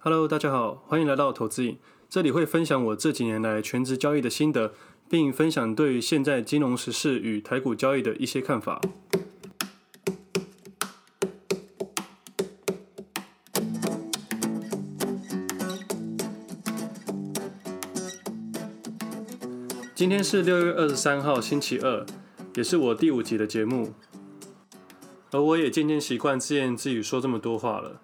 Hello，大家好，欢迎来到投资影。这里会分享我这几年来全职交易的心得，并分享对现在金融时事与台股交易的一些看法。今天是六月二十三号，星期二，也是我第五集的节目。而我也渐渐习惯自言自语说这么多话了。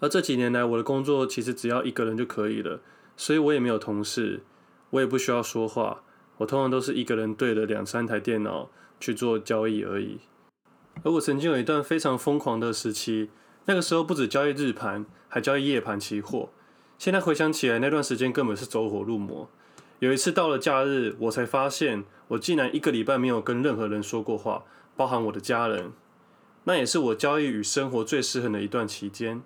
而这几年来，我的工作其实只要一个人就可以了，所以我也没有同事，我也不需要说话。我通常都是一个人对着两三台电脑去做交易而已。而我曾经有一段非常疯狂的时期，那个时候不止交易日盘，还交易夜盘期货。现在回想起来，那段时间根本是走火入魔。有一次到了假日，我才发现我竟然一个礼拜没有跟任何人说过话，包含我的家人。那也是我交易与生活最失衡的一段期间。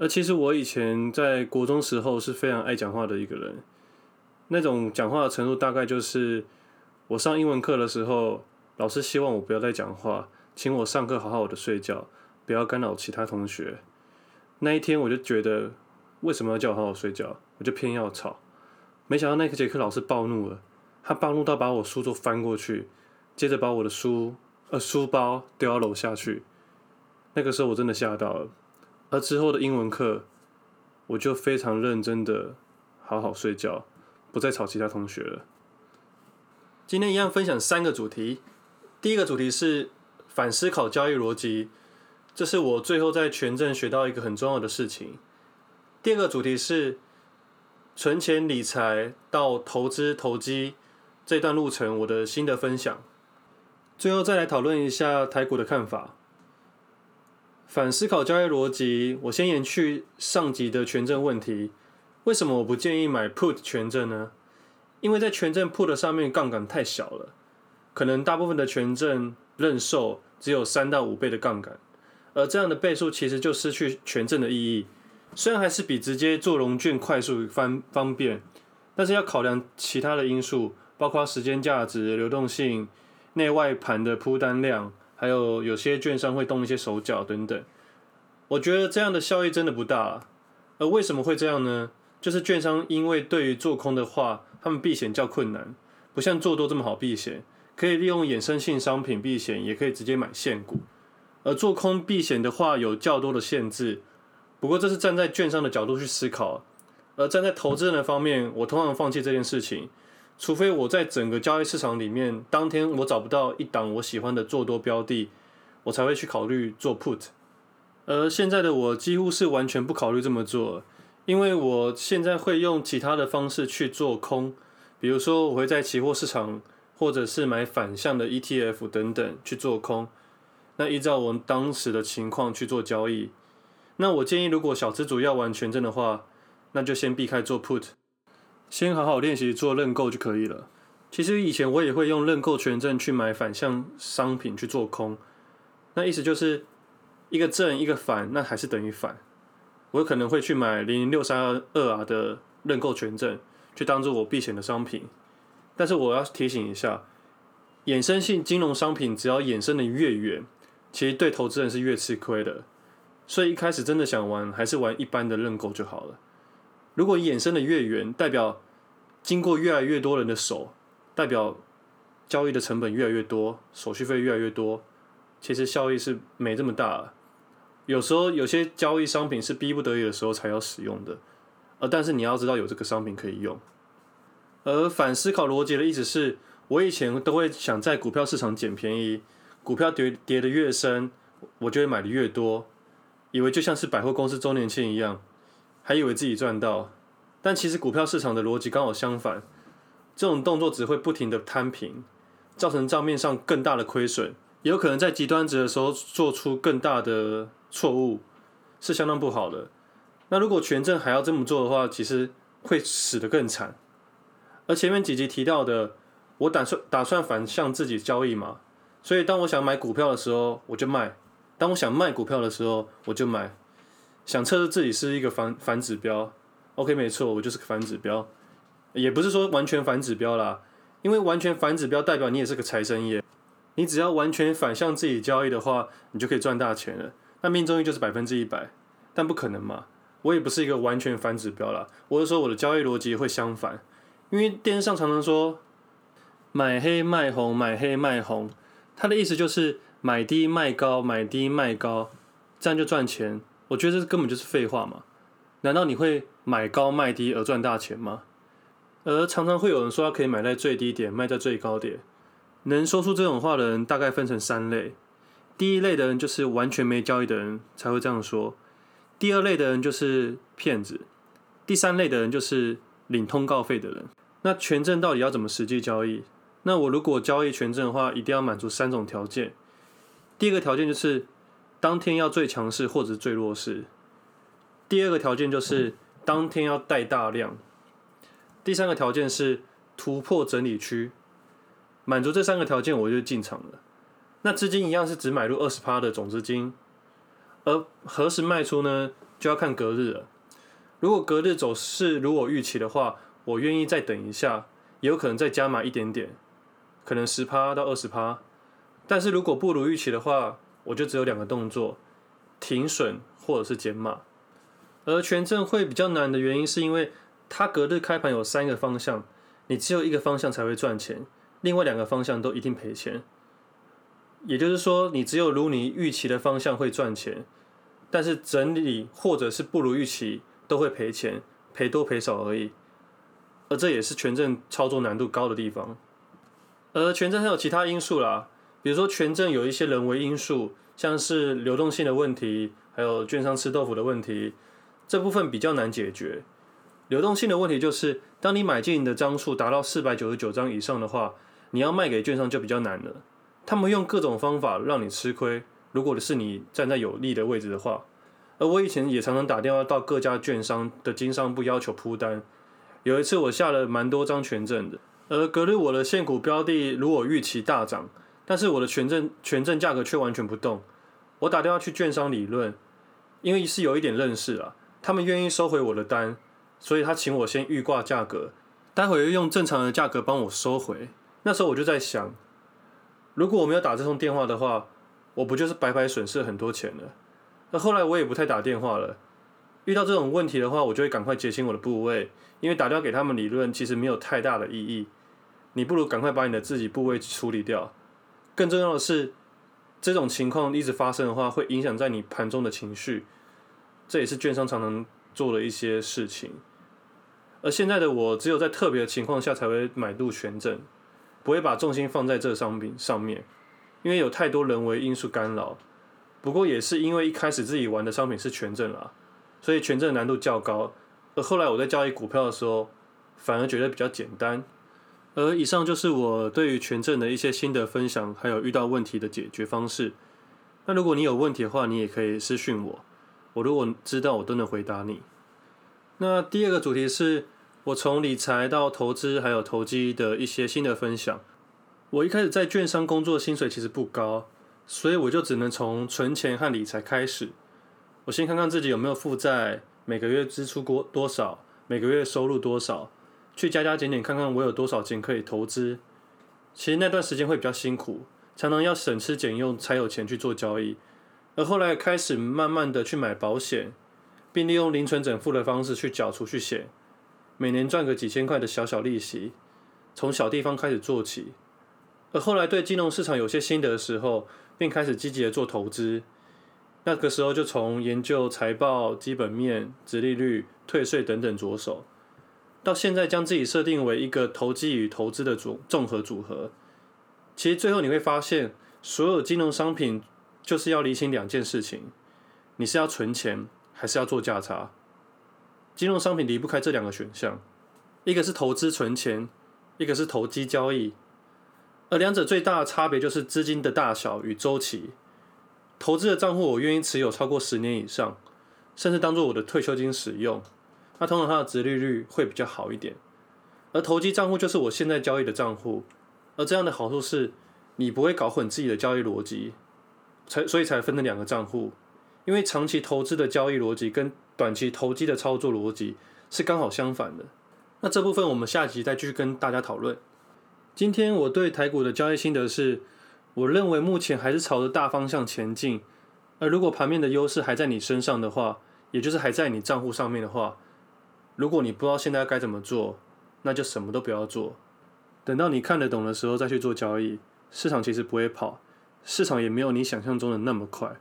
而其实我以前在国中时候是非常爱讲话的一个人，那种讲话的程度大概就是，我上英文课的时候，老师希望我不要再讲话，请我上课好好的睡觉，不要干扰其他同学。那一天我就觉得，为什么要叫我好好睡觉？我就偏要吵。没想到那节课老师暴怒了，他暴怒到把我书桌翻过去，接着把我的书呃书包丢到楼下去。那个时候我真的吓到了。而之后的英文课，我就非常认真的好好睡觉，不再吵其他同学了。今天一样分享三个主题，第一个主题是反思考交易逻辑，这是我最后在全证学到一个很重要的事情。第二个主题是存钱理财到投资投机这段路程我的心得分享。最后再来讨论一下台股的看法。反思考交易逻辑，我先延续上集的权证问题。为什么我不建议买 put 权证呢？因为在权证 put 上面杠杆太小了，可能大部分的权证认售只有三到五倍的杠杆，而这样的倍数其实就失去权证的意义。虽然还是比直接做融券快速方方便，但是要考量其他的因素，包括时间价值、流动性、内外盘的铺单量。还有有些券商会动一些手脚等等，我觉得这样的效益真的不大。而为什么会这样呢？就是券商因为对于做空的话，他们避险较困难，不像做多这么好避险，可以利用衍生性商品避险，也可以直接买现股。而做空避险的话，有较多的限制。不过这是站在券商的角度去思考，而站在投资人的方面，我通常放弃这件事情。除非我在整个交易市场里面，当天我找不到一档我喜欢的做多标的，我才会去考虑做 put。而现在的我几乎是完全不考虑这么做，因为我现在会用其他的方式去做空，比如说我会在期货市场或者是买反向的 ETF 等等去做空。那依照我们当时的情况去做交易。那我建议，如果小资主要玩权证的话，那就先避开做 put。先好好练习做认购就可以了。其实以前我也会用认购权证去买反向商品去做空，那意思就是一个正一个反，那还是等于反。我可能会去买零零六三二 R 的认购权证，去当做我避险的商品。但是我要提醒一下，衍生性金融商品只要衍生的越远，其实对投资人是越吃亏的。所以一开始真的想玩，还是玩一般的认购就好了。如果衍生的越远，代表经过越来越多人的手，代表交易的成本越来越多，手续费越来越多，其实效益是没这么大。有时候有些交易商品是逼不得已的时候才要使用的，而但是你要知道有这个商品可以用。而反思考逻辑的意思是，我以前都会想在股票市场捡便宜，股票跌跌得越深，我就会买的越多，以为就像是百货公司周年庆一样。还以为自己赚到，但其实股票市场的逻辑刚好相反。这种动作只会不停的摊平，造成账面上更大的亏损，也有可能在极端值的时候做出更大的错误，是相当不好的。那如果权证还要这么做的话，其实会死得更惨。而前面几集提到的，我打算打算反向自己交易嘛，所以当我想买股票的时候，我就卖；当我想卖股票的时候，我就买。想测试自己是一个反反指标，OK，没错，我就是个反指标，也不是说完全反指标啦，因为完全反指标代表你也是个财神爷，你只要完全反向自己交易的话，你就可以赚大钱了，那命中率就是百分之一百，但不可能嘛，我也不是一个完全反指标啦，我是说我的交易逻辑会相反，因为电视上常常说买黑卖红，买黑卖红，它的意思就是买低卖高，买低卖高，这样就赚钱。我觉得这根本就是废话嘛，难道你会买高卖低而赚大钱吗？而常常会有人说他可以买在最低点，卖在最高点。能说出这种话的人大概分成三类。第一类的人就是完全没交易的人才会这样说。第二类的人就是骗子。第三类的人就是领通告费的人。那权证到底要怎么实际交易？那我如果交易权证的话，一定要满足三种条件。第一个条件就是当天要最强势或者最弱势。第二个条件就是当天要带大量。第三个条件是突破整理区，满足这三个条件我就进场了。那资金一样是只买入二十趴的总资金，而何时卖出呢？就要看隔日了。如果隔日走势如我预期的话，我愿意再等一下，也有可能再加码一点点，可能十趴到二十趴。但是如果不如预期的话，我就只有两个动作：停损或者是减码。而权证会比较难的原因是因为。它隔日开盘有三个方向，你只有一个方向才会赚钱，另外两个方向都一定赔钱。也就是说，你只有如你预期的方向会赚钱，但是整理或者是不如预期都会赔钱，赔多赔少而已。而这也是权证操作难度高的地方。而权证还有其他因素啦，比如说权证有一些人为因素，像是流动性的问题，还有券商吃豆腐的问题，这部分比较难解决。流动性的问题就是，当你买进的张数达到四百九十九张以上的话，你要卖给券商就比较难了。他们用各种方法让你吃亏。如果是你站在有利的位置的话，而我以前也常常打电话到各家券商的经商部要求铺单。有一次我下了蛮多张权证的，而隔日我的现股标的如我预期大涨，但是我的权证权证价格却完全不动。我打电话去券商理论，因为是有一点认识了，他们愿意收回我的单。所以他请我先预挂价格，待会又用正常的价格帮我收回。那时候我就在想，如果我没有打这通电话的话，我不就是白白损失很多钱了？那后来我也不太打电话了。遇到这种问题的话，我就会赶快结清我的部位，因为打电话给他们理论其实没有太大的意义。你不如赶快把你的自己部位处理掉。更重要的是，这种情况一直发生的话，会影响在你盘中的情绪。这也是券商常常做的一些事情。而现在的我，只有在特别的情况下才会买入权证，不会把重心放在这个商品上面，因为有太多人为因素干扰。不过也是因为一开始自己玩的商品是权证啦，所以权证难度较高。而后来我在交易股票的时候，反而觉得比较简单。而以上就是我对于权证的一些心得分享，还有遇到问题的解决方式。那如果你有问题的话，你也可以私讯我，我如果知道，我都能回答你。那第二个主题是我从理财到投资还有投机的一些新的分享。我一开始在券商工作，薪水其实不高，所以我就只能从存钱和理财开始。我先看看自己有没有负债，每个月支出过多少，每个月收入多少，去加加减减看看我有多少钱可以投资。其实那段时间会比较辛苦，常常要省吃俭用才有钱去做交易。而后来开始慢慢的去买保险。并利用零存整付的方式去缴储蓄险，每年赚个几千块的小小利息，从小地方开始做起。而后来对金融市场有些心得的时候，便开始积极的做投资。那个时候就从研究财报、基本面、殖利率、退税等等着手，到现在将自己设定为一个投机与投资的组综合组合。其实最后你会发现，所有金融商品就是要厘清两件事情：你是要存钱。还是要做价差，金融商品离不开这两个选项，一个是投资存钱，一个是投机交易，而两者最大的差别就是资金的大小与周期。投资的账户我愿意持有超过十年以上，甚至当做我的退休金使用，那通常它的殖利率会比较好一点。而投机账户就是我现在交易的账户，而这样的好处是，你不会搞混自己的交易逻辑，才所以才分了两个账户。因为长期投资的交易逻辑跟短期投机的操作逻辑是刚好相反的。那这部分我们下集再继续跟大家讨论。今天我对台股的交易心得是，我认为目前还是朝着大方向前进。而如果盘面的优势还在你身上的话，也就是还在你账户上面的话，如果你不知道现在该怎么做，那就什么都不要做。等到你看得懂的时候再去做交易，市场其实不会跑，市场也没有你想象中的那么快。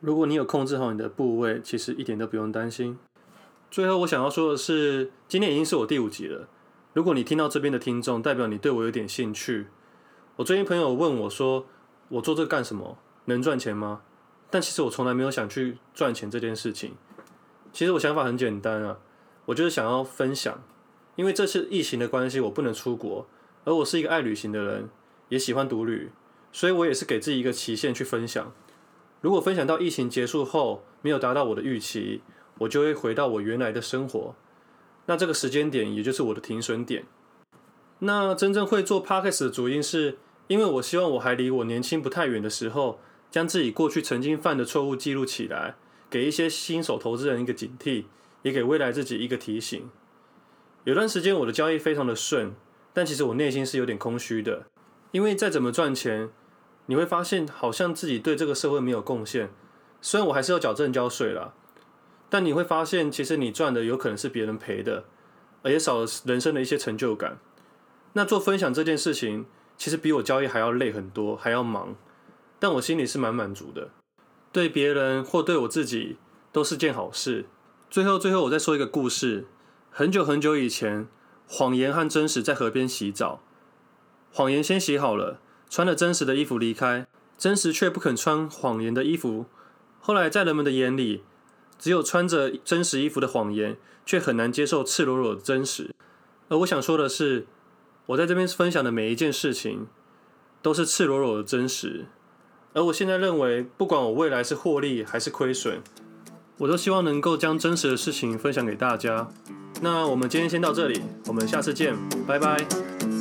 如果你有控制好你的部位，其实一点都不用担心。最后我想要说的是，今天已经是我第五集了。如果你听到这边的听众，代表你对我有点兴趣。我最近朋友问我说，我做这个干什么？能赚钱吗？但其实我从来没有想去赚钱这件事情。其实我想法很简单啊，我就是想要分享。因为这次疫情的关系，我不能出国，而我是一个爱旅行的人，也喜欢独旅，所以我也是给自己一个期限去分享。如果分享到疫情结束后没有达到我的预期，我就会回到我原来的生活。那这个时间点也就是我的停损点。那真正会做 Podcast 的主因是，因为我希望我还离我年轻不太远的时候，将自己过去曾经犯的错误记录起来。给一些新手投资人一个警惕，也给未来自己一个提醒。有段时间我的交易非常的顺，但其实我内心是有点空虚的，因为再怎么赚钱，你会发现好像自己对这个社会没有贡献。虽然我还是要缴证交税啦，但你会发现其实你赚的有可能是别人赔的，而也少了人生的一些成就感。那做分享这件事情，其实比我交易还要累很多，还要忙，但我心里是蛮满足的。对别人或对我自己都是件好事。最后，最后我再说一个故事。很久很久以前，谎言和真实在河边洗澡。谎言先洗好了，穿了真实的衣服离开，真实却不肯穿谎言的衣服。后来，在人们的眼里，只有穿着真实衣服的谎言，却很难接受赤裸裸的真实。而我想说的是，我在这边分享的每一件事情，都是赤裸裸的真实。而我现在认为，不管我未来是获利还是亏损，我都希望能够将真实的事情分享给大家。那我们今天先到这里，我们下次见，拜拜。